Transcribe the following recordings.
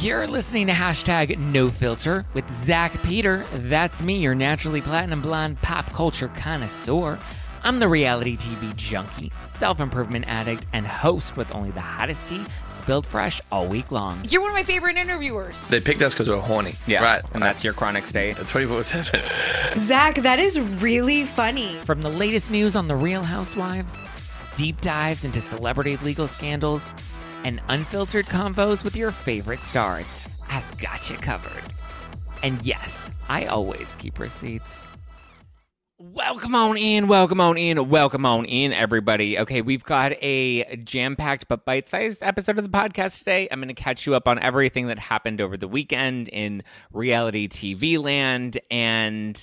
You're listening to hashtag no filter with Zack Peter. That's me, your naturally platinum blonde pop culture connoisseur. I'm the reality TV junkie, self improvement addict, and host with only the hottest tea spilled fresh all week long. You're one of my favorite interviewers. They picked us because we're horny. Yeah. Right. And that's your chronic state. That's 24 7. Zach, that is really funny. From the latest news on the Real Housewives, deep dives into celebrity legal scandals, and unfiltered convos with your favorite stars, I've got you covered. And yes, I always keep receipts. Welcome on in, welcome on in, welcome on in, everybody. Okay, we've got a jam packed but bite sized episode of the podcast today. I'm going to catch you up on everything that happened over the weekend in reality TV land and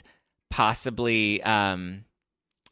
possibly, um,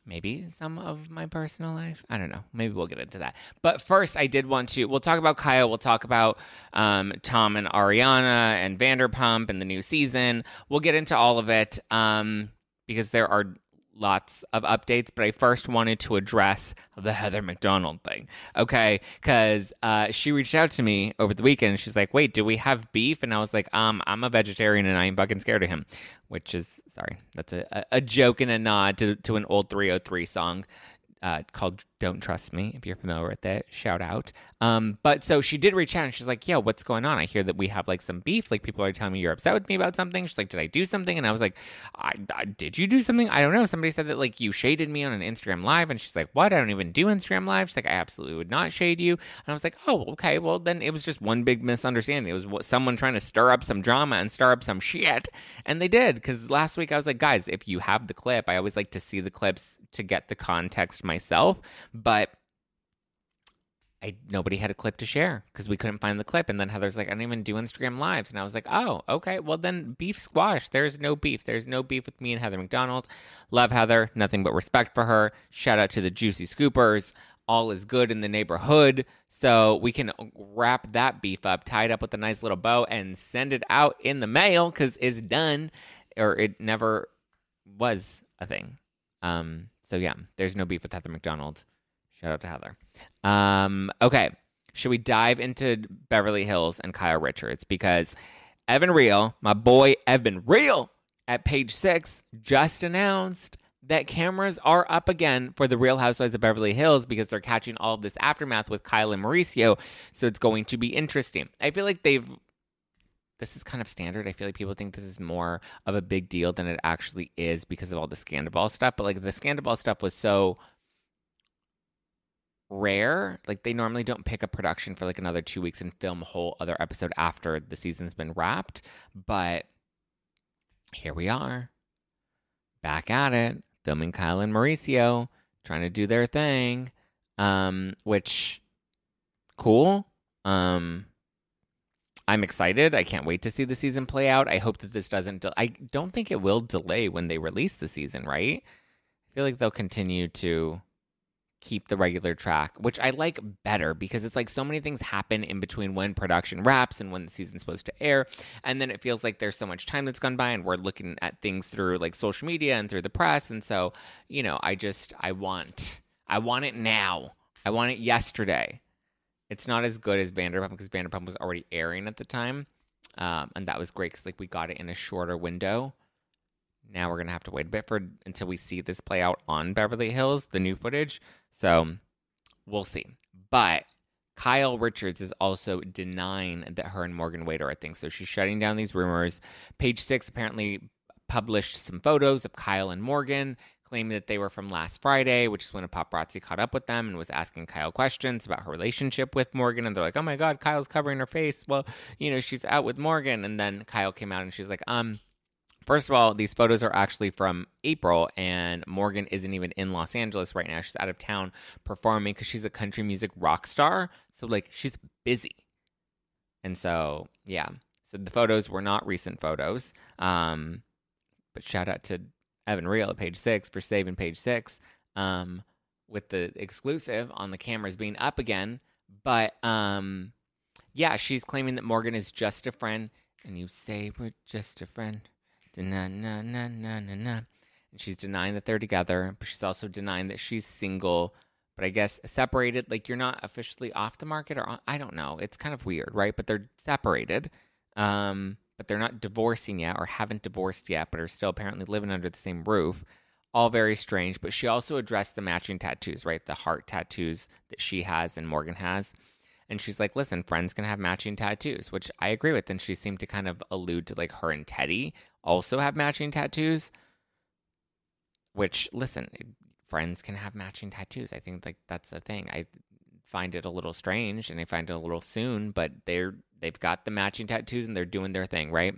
maybe some of my personal life. I don't know. Maybe we'll get into that. But first, I did want to. We'll talk about Kyle. We'll talk about um, Tom and Ariana and Vanderpump and the new season. We'll get into all of it um, because there are lots of updates, but I first wanted to address the Heather McDonald thing. Okay, because uh, she reached out to me over the weekend. She's like, "Wait, do we have beef?" And I was like, "Um, I'm a vegetarian and I'm fucking scared of him," which is sorry, that's a, a, a joke and a nod to to an old 303 song. Uh, called "Don't Trust Me." If you're familiar with it, shout out. Um, but so she did reach out and she's like, "Yo, what's going on? I hear that we have like some beef. Like people are telling me you're upset with me about something." She's like, "Did I do something?" And I was like, I, I, "Did you do something? I don't know." Somebody said that like you shaded me on an Instagram live, and she's like, "What? I don't even do Instagram live." She's like, "I absolutely would not shade you." And I was like, "Oh, okay. Well, then it was just one big misunderstanding. It was someone trying to stir up some drama and stir up some shit, and they did." Because last week I was like, "Guys, if you have the clip, I always like to see the clips to get the context myself." But I nobody had a clip to share because we couldn't find the clip. And then Heather's like, I don't even do Instagram lives. And I was like, oh, okay. Well, then beef squash. There's no beef. There's no beef with me and Heather McDonald. Love Heather. Nothing but respect for her. Shout out to the Juicy Scoopers. All is good in the neighborhood. So we can wrap that beef up, tie it up with a nice little bow, and send it out in the mail because it's done, or it never was a thing. Um, so yeah, there's no beef with Heather McDonald. Shout out to Heather. Um, okay, should we dive into Beverly Hills and Kyle Richards because Evan Real, my boy Evan Real, at page six just announced that cameras are up again for the Real Housewives of Beverly Hills because they're catching all of this aftermath with Kyle and Mauricio. So it's going to be interesting. I feel like they've this is kind of standard. I feel like people think this is more of a big deal than it actually is because of all the Scandal stuff. But like the Scandal stuff was so rare. Like they normally don't pick a production for like another two weeks and film a whole other episode after the season's been wrapped. But here we are, back at it, filming Kyle and Mauricio, trying to do their thing. Um, which cool. Um I'm excited. I can't wait to see the season play out. I hope that this doesn't. De- I don't think it will delay when they release the season, right? I feel like they'll continue to keep the regular track, which I like better because it's like so many things happen in between when production wraps and when the season's supposed to air. And then it feels like there's so much time that's gone by and we're looking at things through like social media and through the press. And so, you know, I just, I want, I want it now. I want it yesterday. It's not as good as Vanderpump because Vanderpump was already airing at the time. Um, and that was great because like we got it in a shorter window. Now we're gonna have to wait a bit for until we see this play out on Beverly Hills, the new footage. So we'll see. But Kyle Richards is also denying that her and Morgan Wade are a thing. So she's shutting down these rumors. Page six apparently published some photos of Kyle and Morgan, claiming that they were from last Friday, which is when a paparazzi caught up with them and was asking Kyle questions about her relationship with Morgan. And they're like, oh my God, Kyle's covering her face. Well, you know, she's out with Morgan. And then Kyle came out and she's like, um, First of all, these photos are actually from April, and Morgan isn't even in Los Angeles right now. She's out of town performing because she's a country music rock star. So, like, she's busy. And so, yeah. So the photos were not recent photos. Um, but shout out to Evan Real at page six for saving page six um, with the exclusive on the cameras being up again. But um, yeah, she's claiming that Morgan is just a friend. And you say we're just a friend. Na na na na na na. And she's denying that they're together, but she's also denying that she's single but I guess separated, like you're not officially off the market, or I don't know. It's kind of weird, right? But they're separated, um, but they're not divorcing yet, or haven't divorced yet, but are still apparently living under the same roof. All very strange. But she also addressed the matching tattoos, right? The heart tattoos that she has and Morgan has. And she's like, listen, friends can have matching tattoos, which I agree with. And she seemed to kind of allude to like her and Teddi also have matching tattoos, which, listen, friends can have matching tattoos. I think like that's a thing. I find it a little strange and I find it a little soon, but they're they've got the matching tattoos and they're doing their thing, right?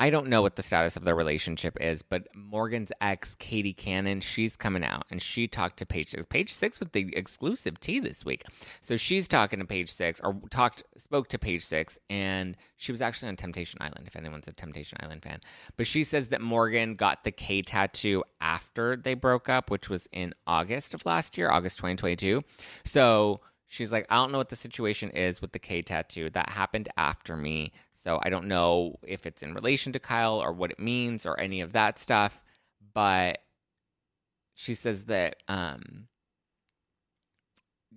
I don't know what the status of their relationship is, but Morgan's ex, Katie Cannon, she's coming out and she talked to Page Six. Page Six with the exclusive tea this week. So she's talking to Page Six or talked, spoke to Page Six, and she was actually on Temptation Island, if anyone's a Temptation Island fan. But she says that Morgan got the K tattoo after they broke up, which was in August of last year, August 2022. So she's like, I don't know what the situation is with the K tattoo. That happened after me. So I don't know if it's in relation to Kyle or what it means or any of that stuff. But she says that um,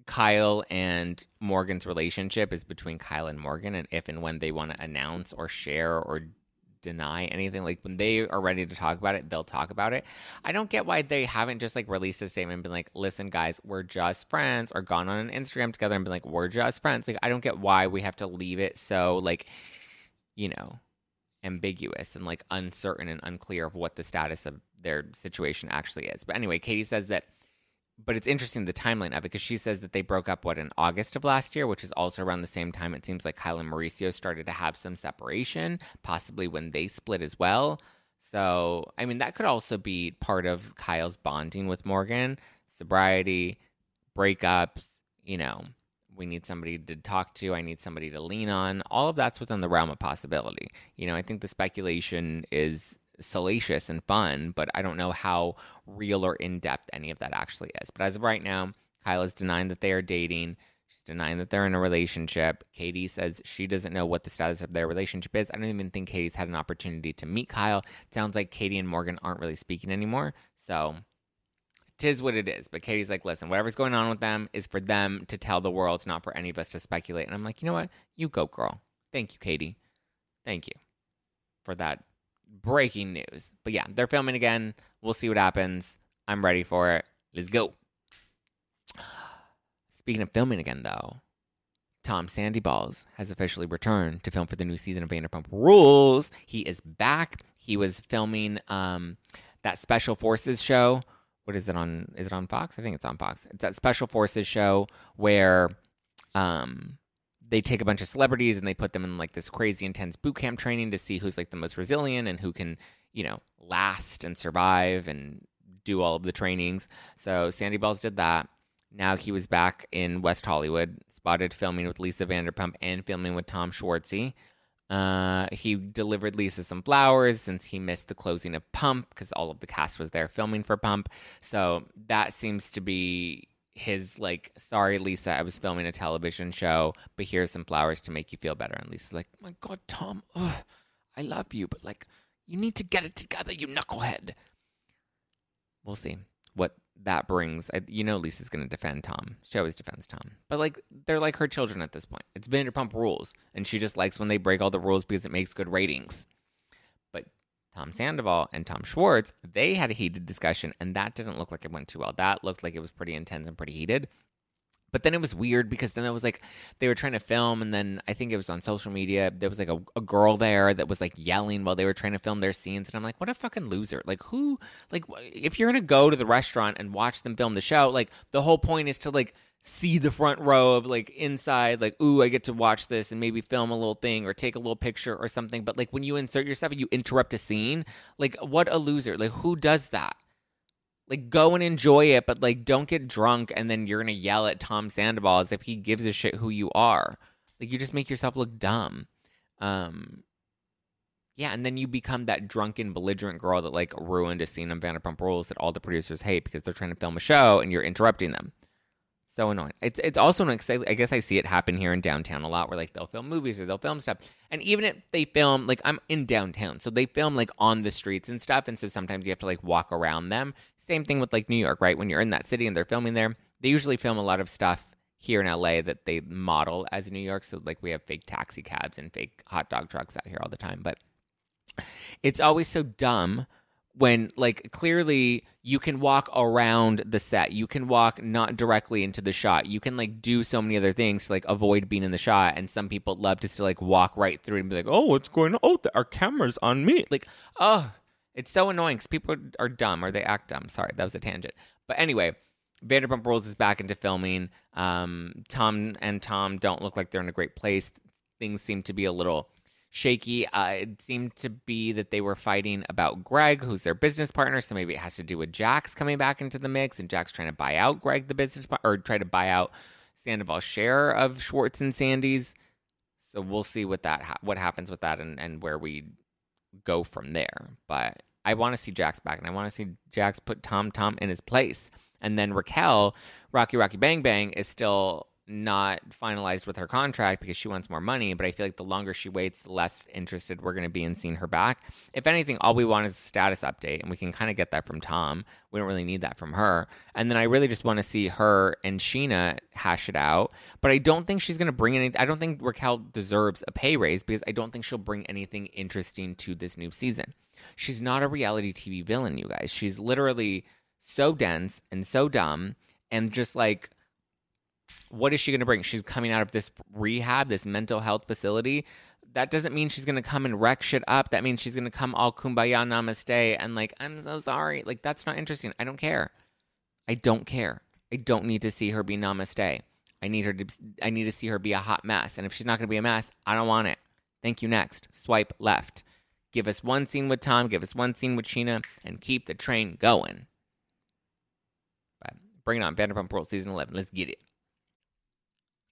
Kyle and Morgan's relationship is between Kyle and Morgan, and if and when they want to announce or share or deny anything, like when they are ready to talk about it, they'll talk about it. I don't get why they haven't just like released a statement and been like, listen, guys, we're just friends, or gone on an Instagram together and been like, we're just friends. Like, I don't get why we have to leave it so like you know, ambiguous and like uncertain and unclear of what the status of their situation actually is. But anyway, Katie says that, but it's interesting the timeline of it because she says that they broke up, what, in August of last year, which is also around the same time it seems like Kyle and Mauricio started to have some separation, possibly when they split as well. So, I mean, that could also be part of Kyle's bonding with Morgan sobriety, breakups, you know, we need somebody to talk to. I need somebody to lean on. All of that's within the realm of possibility. You know, I think the speculation is salacious and fun, but I don't know how real or in depth any of that actually is. But as of right now, Kyle is denying that they are dating. She's denying that they're in a relationship. Katie says she doesn't know what the status of their relationship is. I don't even think Katie's had an opportunity to meet Kyle. It sounds like Katie and Morgan aren't really speaking anymore. So tis what it is. But Katie's like, listen, whatever's going on with them is for them to tell the world, it's not for any of us to speculate. And I'm like, you know what? You go, girl. Thank you, Katie. Thank you for that breaking news. But yeah, they're filming again. We'll see what happens. I'm ready for it. Let's go. Speaking of filming again, though, Tom Sandoval has officially returned to film for the new season of Vanderpump Rules. He is back. He was filming um, that Special Forces show what is it on? Is it on Fox? I think it's on Fox. It's that Special Forces show where um, they take a bunch of celebrities and they put them in like this crazy intense boot camp training to see who's like the most resilient and who can, you know, last and survive and do all of the trainings. So Sandoval did that. Now he was back in West Hollywood, spotted filming with Lisa Vanderpump and filming with Tom Schwartz. Uh, he delivered Lisa some flowers since he missed the closing of Pump because all of the cast was there filming for Pump. So that seems to be his like, sorry, Lisa, I was filming a television show, but here's some flowers to make you feel better. And Lisa's like, my God, Tom, ugh, I love you, but like, you need to get it together, you knucklehead. We'll see what that brings. I, you know, Lisa's going to defend Tom. She always defends Tom. But like, they're like her children at this point. It's Vanderpump Rules, and she just likes when they break all the rules because it makes good ratings. But Tom Sandoval and Tom Schwartz, they had a heated discussion, and that didn't look like it went too well. That looked like it was pretty intense and pretty heated. But then it was weird because then it was like they were trying to film, and then I think it was on social media. There was like a, a, girl there that was like yelling while they were trying to film their scenes, and I'm like, what a fucking loser! Like who? Like if you're gonna go to the restaurant and watch them film the show, like the whole point is to like see the front row of like inside, like ooh, I get to watch this and maybe film a little thing or take a little picture or something. But like when you insert yourself, and you interrupt a scene. Like what a loser! Like who does that? Like go and enjoy it, but like don't get drunk and then you're gonna yell at Tom Sandoval as if he gives a shit who you are. Like you just make yourself look dumb. Um yeah, and then you become that drunken, belligerent girl that like ruined a scene on Vanderpump Rules that all the producers hate because they're trying to film a show and you're interrupting them. So annoying. It's it's also an I guess I see it happen here in downtown a lot, where like they'll film movies or they'll film stuff, and even if they film like I'm in downtown, so they film like on the streets and stuff, and so sometimes you have to like walk around them. Same thing with like New York, right? When you're in that city and they're filming there, they usually film a lot of stuff here in LA that they model as New York. So like we have fake taxi cabs and fake hot dog trucks out here all the time. But it's always so dumb when like clearly you can walk around the set you can walk not directly into the shot you can like do so many other things to like avoid being in the shot and some people love to still like walk right through and be like oh what's going on oh our camera's on me like oh it's so annoying because people are dumb or they act dumb sorry that was a tangent but anyway vanderpump rules is back into filming um, tom and tom don't look like they're in a great place things seem to be a little shaky. Uh, it seemed to be that they were fighting about Greg, who's their business partner. So maybe it has to do with Jax coming back into the mix, and Jax trying to buy out Greg, the business, or try to buy out Sandoval's share of Schwartz and Sandy's. So we'll see what that ha- what happens with that, and and where we go from there. But I want to see Jax back, and I want to see Jax put Tom Tom in his place, and then Raquel, Rocky Rocky Bang Bang is still not finalized with her contract because she wants more money. But I feel like the longer she waits, the less interested we're going to be in seeing her back. If anything, all we want is a status update, and we can kind of get that from Tom. We don't really need that from her. And then I really just want to see her and Scheana hash it out. But I don't think she's going to bring any. I don't think Raquel deserves a pay raise because I don't think she'll bring anything interesting to this new season. She's not a reality TV villain, you guys. She's literally so dense and so dumb and just like what is she going to bring? She's coming out of this rehab, this mental health facility. That doesn't mean she's going to come and wreck shit up. That means she's going to come all kumbaya namaste and like, I'm so sorry. Like, that's not interesting. I don't care. I don't care. I don't need to see her be namaste. I need her to I need to see her be a hot mess. And if she's not going to be a mess, I don't want it. Thank you next. Swipe left. Give us one scene with Tom, give us one scene with Scheana, and keep the train going. But bring it on Vanderpump World season 11. Let's get it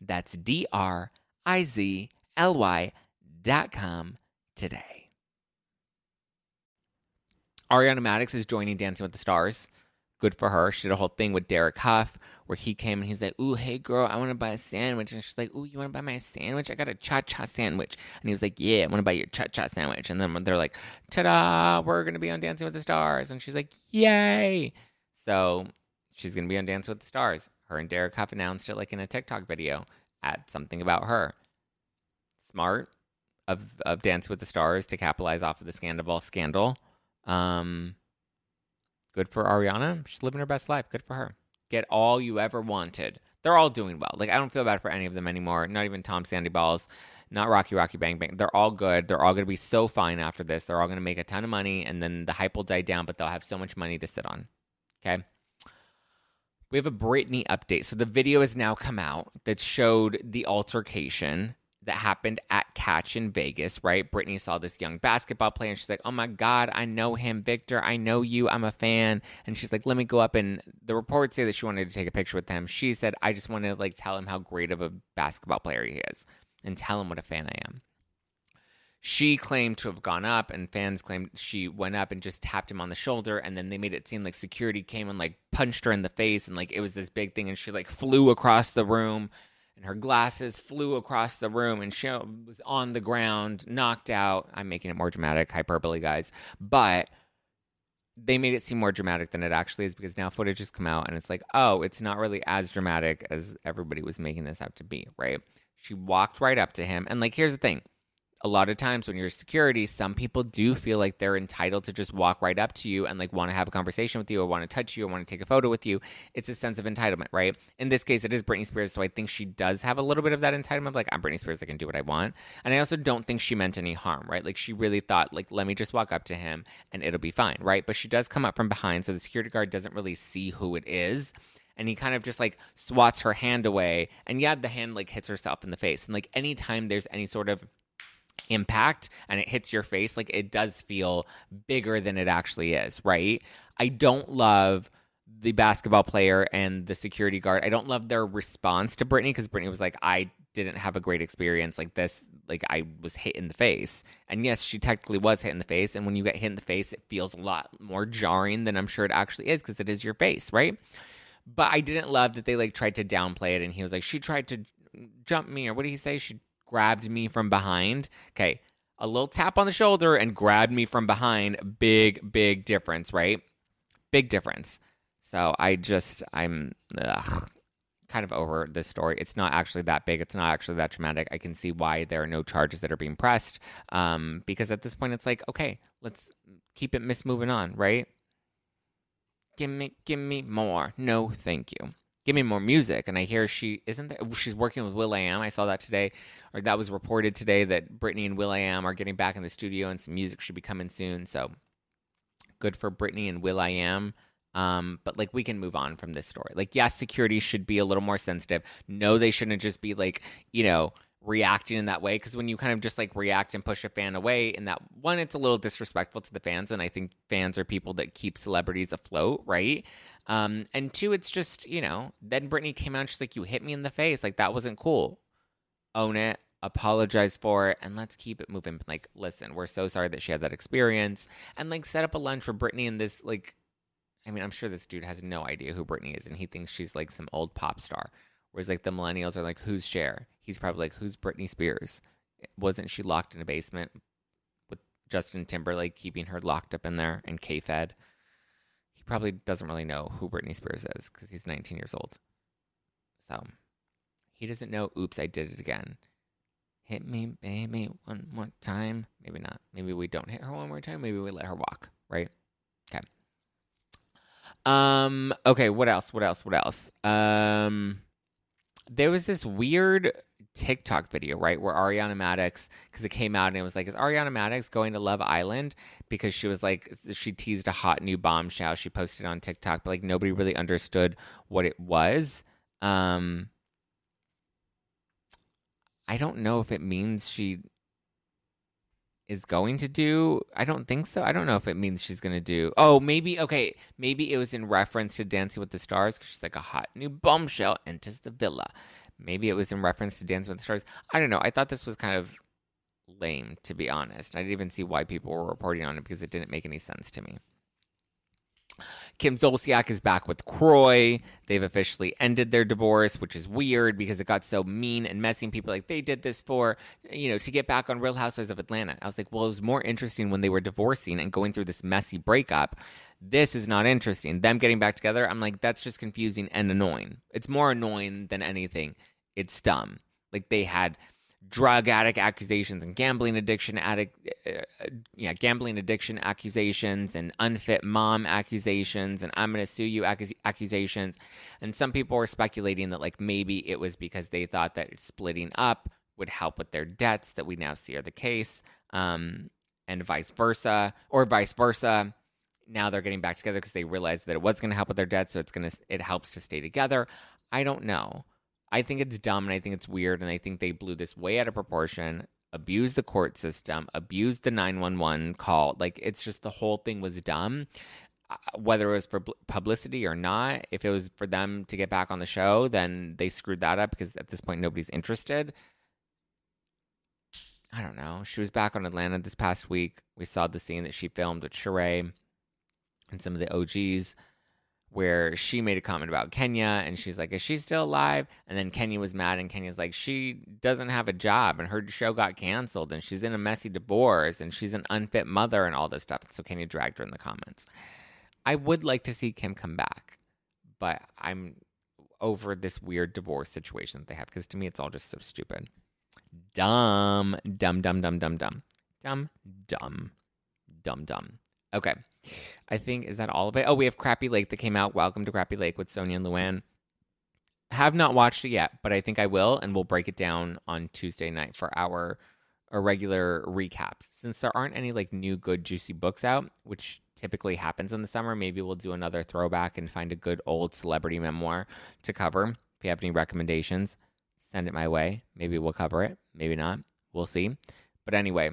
That's D R I Z L Y dot com today. Ariana Madix is joining Dancing with the Stars. Good for her. She did a whole thing with Derek Hough where he came and he's like, Ooh, hey girl, I want to buy a sandwich. And she's like, Ooh, you want to buy my sandwich? I got a cha cha sandwich. And he was like, Yeah, I want to buy your cha cha sandwich. And then they're like, Ta da, we're going to be on Dancing with the Stars. And she's like, Yay. So she's going to be on Dancing with the Stars. Her and Derek Hough announced it like in a TikTok video. at something about her. Smart of of Dance with the Stars to capitalize off of the scandal scandal. Um, good for Ariana. She's living her best life. Good for her. Get all you ever wanted. They're all doing well. Like I don't feel bad for any of them anymore. Not even Tom Sandy Balls, not Rocky Rocky Bang Bang. They're all good. They're all going to be so fine after this. They're all going to make a ton of money, and then the hype will die down. But they'll have so much money to sit on. Okay. We have a Britney update. So the video has now come out that showed the altercation that happened at Catch in Vegas, right? Britney saw this young basketball player and she's like, Oh my God, I know him, Victor. I know you. I'm a fan. And she's like, Let me go up. And the reports say that she wanted to take a picture with him. She said, I just wanted to like tell him how great of a basketball player he is and tell him what a fan I am she claimed to have gone up and fans claimed she went up and just tapped him on the shoulder and then they made it seem like security came and like punched her in the face and like it was this big thing and she like flew across the room and her glasses flew across the room and she was on the ground knocked out. I'm making it more dramatic hyperbole guys but they made it seem more dramatic than it actually is because now footage has come out and it's like oh it's not really as dramatic as everybody was making this out to be right? She walked right up to him and like here's the thing a lot of times when you're security, some people do feel like they're entitled to just walk right up to you and like want to have a conversation with you or want to touch you or want to take a photo with you. It's a sense of entitlement, right? In this case, it is Britney Spears, so I think she does have a little bit of that entitlement. Like I'm Britney Spears, I can do what I want, and I also don't think she meant any harm, right? Like she really thought, like let me just walk up to him and it'll be fine, right? But she does come up from behind, so the security guard doesn't really see who it is and he kind of just like swats her hand away and yeah the hand like hits herself in the face and like anytime there's any sort of impact and it hits your face like it does feel bigger than it actually is right? I don't love the basketball player and the security guard. I don't love their response to Britney because Britney was like i didn't have a great experience like this. Like i was hit in the face. And yes she technically was hit in the face and when you get hit in the face it feels a lot more jarring than i'm sure it actually is because it is your face right? But I didn't love that they like tried to downplay it and he was like, she tried to jump me, or what did he say? She grabbed me from behind. Okay. A little tap on the shoulder and grabbed me from behind. Big, big difference, right? Big difference. So I just, I'm ugh, kind of over this story. It's not actually that big. It's not actually that traumatic. I can see why there are no charges that are being pressed. Um, because at this point, it's like, okay, let's keep it miss moving on, right? give me give me more no thank you give me more music. And i hear she isn't there she's working with will.i.am. I saw that today or that was reported today that britney and will.i.am are getting back in the studio and some music should be coming soon. So good for britney and will.i.am um, but like we can move on from this story. Like yes security should be a little more sensitive. No they shouldn't just be like you know reacting in that way because when you kind of just like react and push a fan away in that one it's a little disrespectful to the fans and i think fans are people that keep celebrities afloat right? Um and two it's just you know then britney came out she's like you hit me in the face. Like that wasn't cool. Own it apologize for it and let's keep it moving. Like listen we're so sorry that she had that experience. And like set up a lunch for britney and this like i mean i'm sure this dude has no idea who britney is and he thinks she's like some old pop star Whereas like the millennials are like, who's Cher? He's probably like, who's Britney Spears? Wasn't she locked in a basement with Justin Timberlake keeping her locked up in there and K-Fed? He probably doesn't really know who Britney Spears is because he's 19 years old. So he doesn't know, oops, I did it again. Hit me, baby, one more time. Maybe not. Maybe we don't hit her one more time. Maybe we let her walk, right? Okay. Um, okay, what else? What else? What else? Um, there was this weird TikTok video, right, where Ariana Madix, because it came out and it was like, is Ariana Madix going to Love Island? Because she was like, she teased a hot new bombshell she posted on TikTok, but like nobody really understood what it was. Um, I don't know if it means she is going to do. I don't think so. I don't know if it means she's going to do. Oh, maybe okay. Maybe it was in reference to Dancing with the Stars because she's like a hot new bombshell enters the villa. Maybe it was in reference to Dancing with the Stars. I don't know. I thought this was kind of lame, to be honest. I didn't even see why people were reporting on it because it didn't make any sense to me. Kim Zolciak is back with Kroy. They've officially ended their divorce, which is weird because it got so mean and messy. And people like, they did this for, you know, to get back on Real Housewives of Atlanta. I was like, well, it was more interesting when they were divorcing and going through this messy breakup. This is not interesting. Them getting back together, I'm like, that's just confusing and annoying. It's more annoying than anything. It's dumb. Like they had drug addict accusations and gambling addiction addict uh, yeah gambling addiction accusations and unfit mom accusations and i'm going to sue you accus- accusations. And some people were speculating that like maybe it was because they thought that splitting up would help with their debts that we now see are the case um, and vice versa or vice versa. Now they're getting back together because they realized that it was going to help with their debts so it's going to it helps to stay together. I don't know I think it's dumb and I think it's weird and I think they blew this way out of proportion, abused the court system, abused the 911 call. Like it's just the whole thing was dumb. Uh, whether it was for publicity or not, if it was for them to get back on the show, then they screwed that up because at this point nobody's interested. I don't know. She was back on Atlanta this past week. We saw the scene that she filmed with Sheree and some of the OGs where she made a comment about Kenya and she's like, Is she still alive? And then Kenya was mad and Kenya's like, She doesn't have a job and her show got canceled and she's in a messy divorce and she's an unfit mother and all this stuff. And so Kenya dragged her in the comments. I would like to see Kim come back, but I'm over this weird divorce situation that they have because to me it's all just so stupid. dumb, dumb, dumb, dumb, dumb, dumb, dumb, dumb, dumb, dumb. Okay, I think is that all of it. Oh, we have Crappie Lake that came out. Welcome to Crappie Lake with Sonja and Luann. Have not watched it yet, but I think I will, and we'll break it down on Tuesday night for our, our regular recaps. Since there aren't any like new good juicy books out, which typically happens in the summer, maybe we'll do another throwback and find a good old celebrity memoir to cover. If you have any recommendations, send it my way. Maybe we'll cover it. Maybe not. We'll see. But anyway,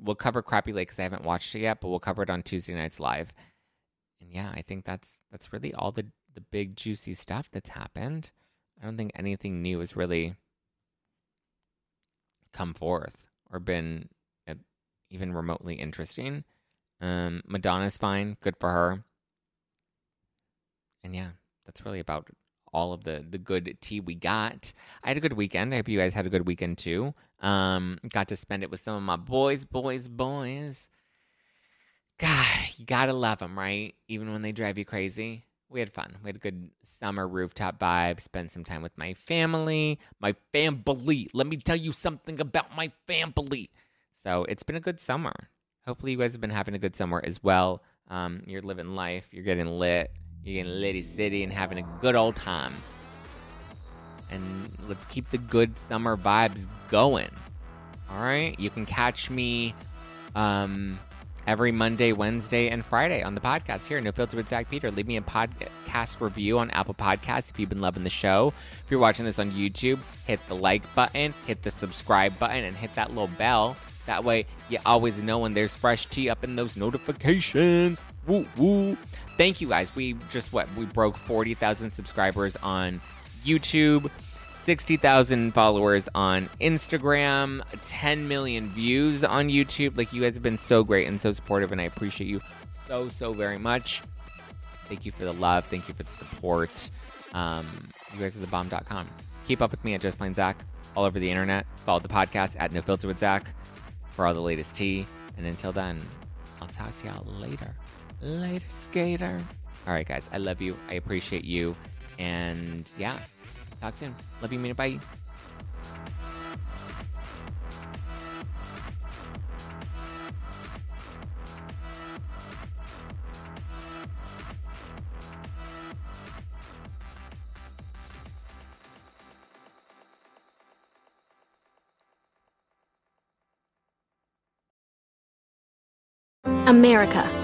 we'll cover Crappie Lake because I haven't watched it yet, but we'll cover it on Tuesday nights live. And yeah, I think that's that's really all the the big juicy stuff that's happened. I don't think anything new has really come forth or been uh, even remotely interesting. Um, Madonna's fine, good for her. And yeah, that's really about all of the the good tea we got. I had a good weekend. I hope you guys had a good weekend too. Um, got to spend it with some of my boys, boys, boys. God, you gotta love them, right? Even when they drive you crazy. We had fun. We had a good summer rooftop vibe. Spent some time with my family, my family. Let me tell you something about my family. So it's been a good summer. Hopefully, you guys have been having a good summer as well. Um, you're living life. You're getting lit. You're getting litty city and having a good old time. And let's keep the good summer vibes going. All right, you can catch me um, every Monday, Wednesday, and Friday on the podcast here, No Filter with Zack Peter. Leave me a podcast review on Apple Podcasts if you've been loving the show. If you're watching this on YouTube, hit the like button, hit the subscribe button, and hit that little bell. That way, you always know when there's fresh tea up in those notifications. Woo woo. Thank you guys. We just what? We broke 40,000 subscribers on YouTube. 60,000 followers on Instagram, 10 million views on YouTube. Like, you guys have been so great and so supportive, and I appreciate you so, so very much. Thank you for the love. Thank you for the support. Um, you guys are the bomb.com. Keep up with me at Just Plain Zack all over the internet. Follow the podcast at No Filter with Zack for all the latest tea. And until then, I'll talk to y'all later. Later, skater. All right, guys. I love you. I appreciate you. And yeah, talk soon. Love you, mean it. Bye. America.